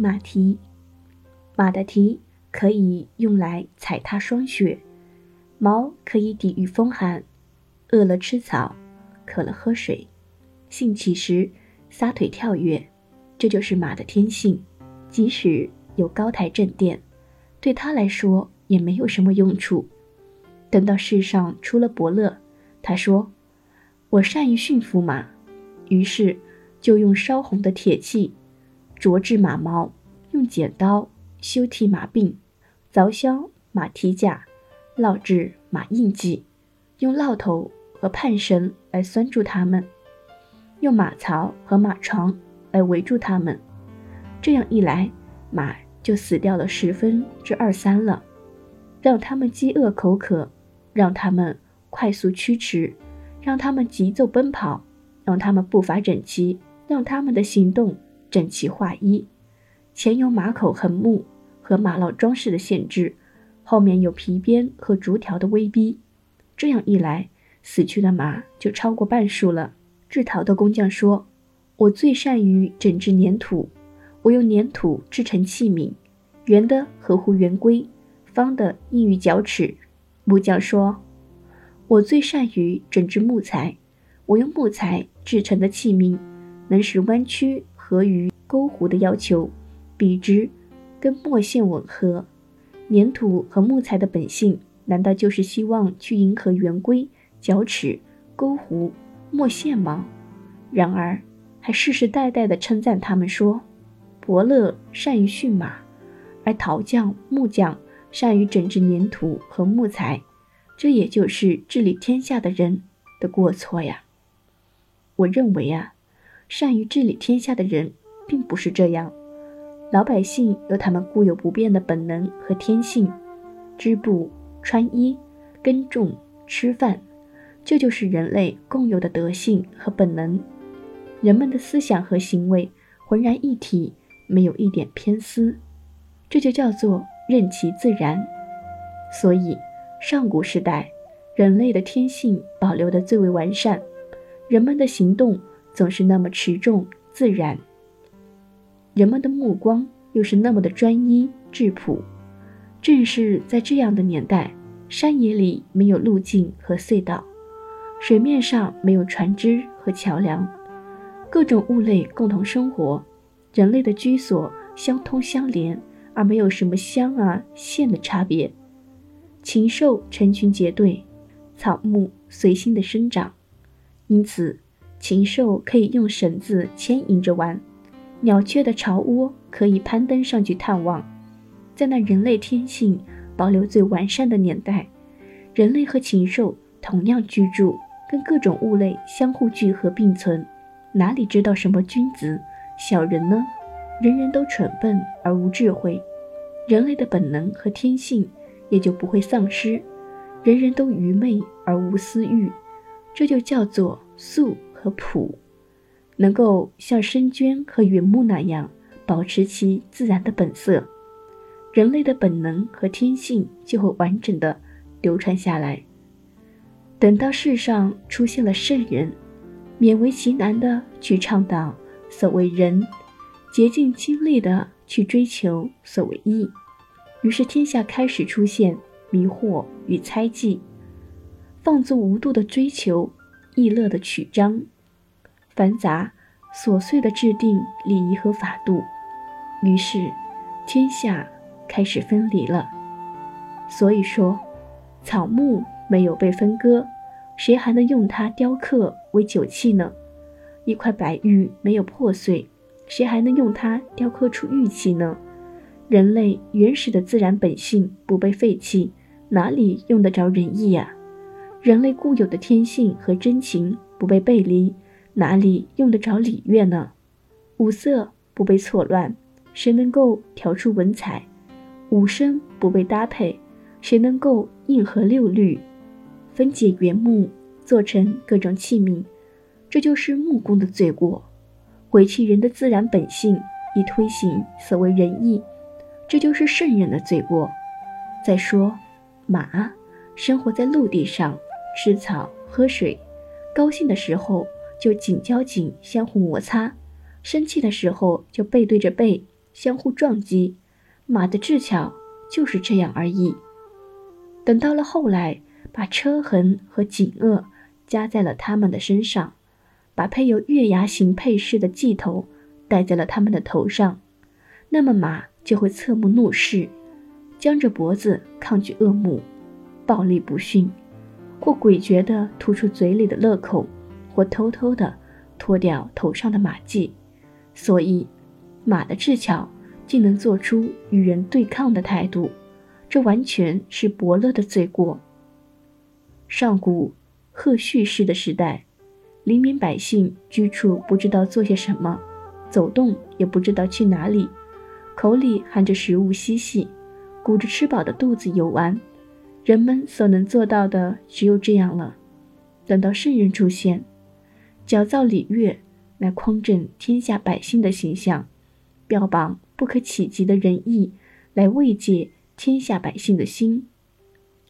马蹄，马的蹄可以用来踩踏霜雪，毛可以抵御风寒，饿了吃草，渴了喝水，兴起时撒腿跳跃，这就是马的天性。即使有高台镇殿，对他来说也没有什么用处。等到世上出了伯乐，他说：“我善于驯服马。”于是就用烧红的铁器。琢制马毛，用剪刀修剃马鬓，凿削马蹄甲，烙制马印记，用烙头和判绳来拴住它们，用马槽和马床来围住它们。这样一来，马就死掉了十分之二三了。让它们饥饿口渴，让它们快速驱驰，让它们急奏奔跑，让它们步伐整齐，让它们的行动。整齐划一，前有马口横木和马烙装饰的限制，后面有皮鞭和竹条的威逼。这样一来，死去的马就超过半数了。制陶的工匠说：“我最善于整治粘土，我用粘土制成器皿，圆的合乎圆规，方的应于角尺。”木匠说：“我最善于整治木材，我用木材制成的器皿，能使弯曲。”合于勾弧的要求，笔直跟墨线吻合。粘土和木材的本性，难道就是希望去迎合圆规、角尺、勾弧、墨线吗？然而，还世世代代的称赞他们说，伯乐善于驯马，而陶匠、木匠善于整治粘土和木材。这也就是治理天下的人的过错呀。我认为啊。善于治理天下的人，并不是这样。老百姓有他们固有不变的本能和天性，织布、穿衣、耕种、吃饭，这就是人类共有的德性和本能。人们的思想和行为浑然一体，没有一点偏私，这就叫做任其自然。所以，上古时代，人类的天性保留得最为完善，人们的行动。总是那么持重自然，人们的目光又是那么的专一质朴。正是在这样的年代，山野里没有路径和隧道，水面上没有船只和桥梁，各种物类共同生活，人类的居所相通相连，而没有什么乡啊县的差别。禽兽成群结队，草木随心的生长，因此。禽兽可以用绳子牵引着玩，鸟雀的巢窝可以攀登上去探望。在那人类天性保留最完善的年代，人类和禽兽同样居住，跟各种物类相互聚合并存。哪里知道什么君子、小人呢？人人都蠢笨而无智慧，人类的本能和天性也就不会丧失。人人都愚昧而无私欲，这就叫做素。和朴，能够像深娟和云木那样保持其自然的本色，人类的本能和天性就会完整的流传下来。等到世上出现了圣人，勉为其难的去倡导所谓仁，竭尽精力的去追求所谓义，于是天下开始出现迷惑与猜忌，放纵无度的追求。易乐的曲章，繁杂琐碎的制定礼仪和法度，于是天下开始分离了。所以说，草木没有被分割，谁还能用它雕刻为酒器呢？一块白玉没有破碎，谁还能用它雕刻出玉器呢？人类原始的自然本性不被废弃，哪里用得着仁义呀？人类固有的天性和真情不被背离，哪里用得着礼乐呢？五色不被错乱，谁能够调出文采？五声不被搭配，谁能够应和六律？分解原木，做成各种器皿，这就是木工的罪过。毁弃人的自然本性，以推行所谓仁义，这就是圣人的罪过。再说，马生活在陆地上。吃草喝水，高兴的时候就颈交颈相互摩擦，生气的时候就背对着背相互撞击，马的智巧就是这样而已。等到了后来，把车痕和颈轭加在了他们的身上，把配有月牙形配饰的髻头戴在了他们的头上，那么马就会侧目怒视，僵着脖子抗拒恶目，暴力不驯，或诡谲地吐出嘴里的乐口，或偷偷地脱掉头上的马髻。所以，马的智巧竟能做出与人对抗的态度，这完全是伯乐的罪过。上古贺胥氏的时代，黎民百姓居处不知道做些什么，走动也不知道去哪里，口里含着食物嬉戏，鼓着吃饱的肚子游玩。人们所能做到的只有这样了。等到圣人出现，矫造礼乐。来匡正天下百姓的形象，标榜不可企及的仁义，来慰藉天下百姓的心。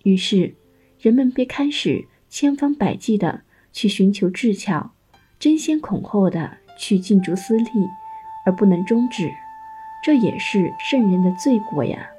于是，人们便开始千方百计的去寻求智巧，争先恐后的去竞逐私利，而不能终止。这也是圣人的罪过呀。